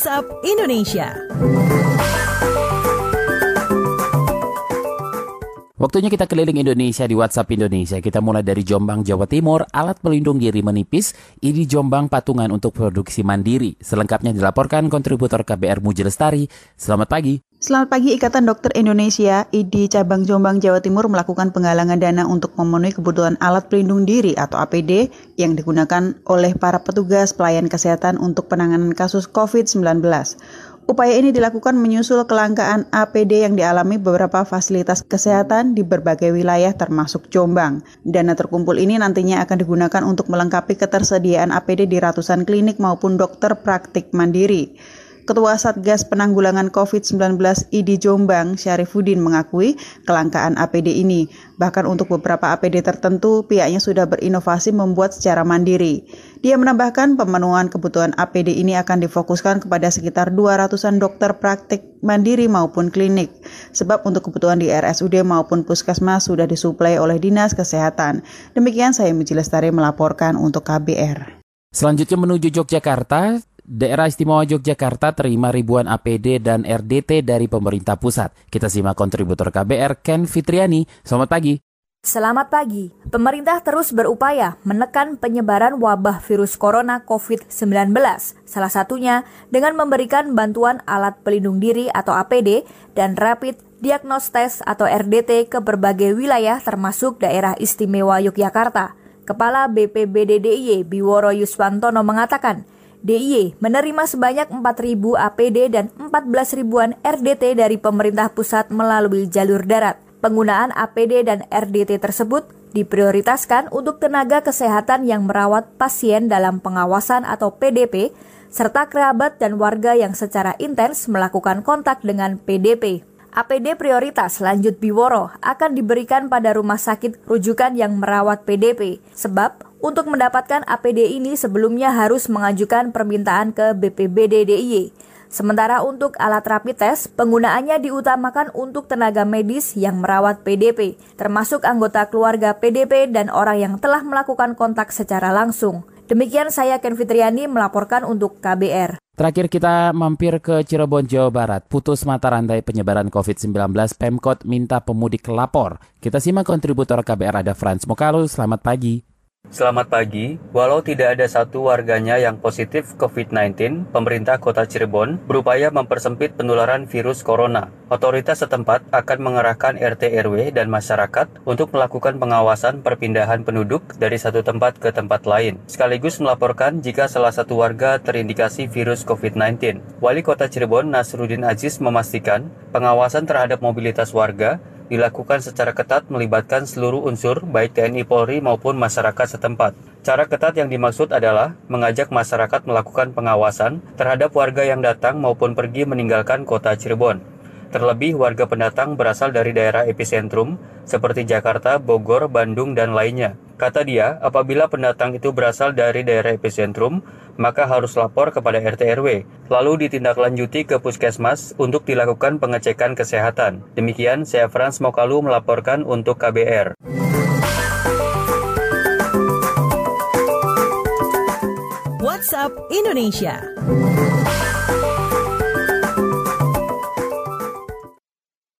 WhatsApp Indonesia. Waktunya kita keliling Indonesia di WhatsApp Indonesia. Kita mulai dari Jombang, Jawa Timur. Alat pelindung diri menipis. Ini Jombang patungan untuk produksi mandiri. Selengkapnya dilaporkan kontributor KBR Muji Lestari. Selamat pagi. Selamat pagi, Ikatan Dokter Indonesia, ID Cabang Jombang, Jawa Timur melakukan penggalangan dana untuk memenuhi kebutuhan alat pelindung diri atau APD yang digunakan oleh para petugas pelayan kesehatan untuk penanganan kasus COVID-19. Upaya ini dilakukan menyusul kelangkaan APD yang dialami beberapa fasilitas kesehatan di berbagai wilayah termasuk Jombang. Dana terkumpul ini nantinya akan digunakan untuk melengkapi ketersediaan APD di ratusan klinik maupun dokter praktik mandiri. Ketua Satgas Penanggulangan COVID-19 ID Jombang, Syarifuddin mengakui kelangkaan APD ini. Bahkan untuk beberapa APD tertentu, pihaknya sudah berinovasi membuat secara mandiri. Dia menambahkan pemenuhan kebutuhan APD ini akan difokuskan kepada sekitar 200-an dokter praktik mandiri maupun klinik. Sebab untuk kebutuhan di RSUD maupun puskesmas sudah disuplai oleh Dinas Kesehatan. Demikian saya Miji Lestari melaporkan untuk KBR. Selanjutnya menuju Yogyakarta, Daerah Istimewa Yogyakarta terima ribuan APD dan RDT dari pemerintah pusat. Kita simak kontributor KBR Ken Fitriani. Selamat pagi. Selamat pagi. Pemerintah terus berupaya menekan penyebaran wabah virus corona COVID-19. Salah satunya dengan memberikan bantuan alat pelindung diri atau APD dan rapid diagnosis test atau RDT ke berbagai wilayah termasuk daerah istimewa Yogyakarta. Kepala BPBD DIY Biworo Yuswantono mengatakan, DIY menerima sebanyak 4.000 APD dan 14 ribuan RDT dari pemerintah pusat melalui jalur darat. Penggunaan APD dan RDT tersebut diprioritaskan untuk tenaga kesehatan yang merawat pasien dalam pengawasan atau PDP, serta kerabat dan warga yang secara intens melakukan kontak dengan PDP. APD prioritas lanjut Biworo akan diberikan pada rumah sakit rujukan yang merawat PDP, sebab untuk mendapatkan APD ini sebelumnya harus mengajukan permintaan ke BPBD DIY. Sementara untuk alat rapid test, penggunaannya diutamakan untuk tenaga medis yang merawat PDP, termasuk anggota keluarga PDP dan orang yang telah melakukan kontak secara langsung. Demikian saya Ken Fitriani melaporkan untuk KBR. Terakhir kita mampir ke Cirebon, Jawa Barat. Putus mata rantai penyebaran COVID-19, Pemkot minta pemudik lapor. Kita simak kontributor KBR ada Franz Mokalu. Selamat pagi. Selamat pagi. Walau tidak ada satu warganya yang positif COVID-19, pemerintah Kota Cirebon berupaya mempersempit penularan virus corona. Otoritas setempat akan mengerahkan RT RW dan masyarakat untuk melakukan pengawasan perpindahan penduduk dari satu tempat ke tempat lain, sekaligus melaporkan jika salah satu warga terindikasi virus COVID-19. Wali Kota Cirebon Nasruddin Aziz memastikan pengawasan terhadap mobilitas warga dilakukan secara ketat melibatkan seluruh unsur baik TNI Polri maupun masyarakat setempat. Cara ketat yang dimaksud adalah mengajak masyarakat melakukan pengawasan terhadap warga yang datang maupun pergi meninggalkan kota Cirebon. Terlebih warga pendatang berasal dari daerah epicentrum seperti Jakarta, Bogor, Bandung, dan lainnya. Kata dia, apabila pendatang itu berasal dari daerah epicentrum, maka harus lapor kepada RT RW, lalu ditindaklanjuti ke puskesmas untuk dilakukan pengecekan kesehatan. Demikian, saya Frans Mokalu melaporkan untuk KBR. WhatsApp Indonesia.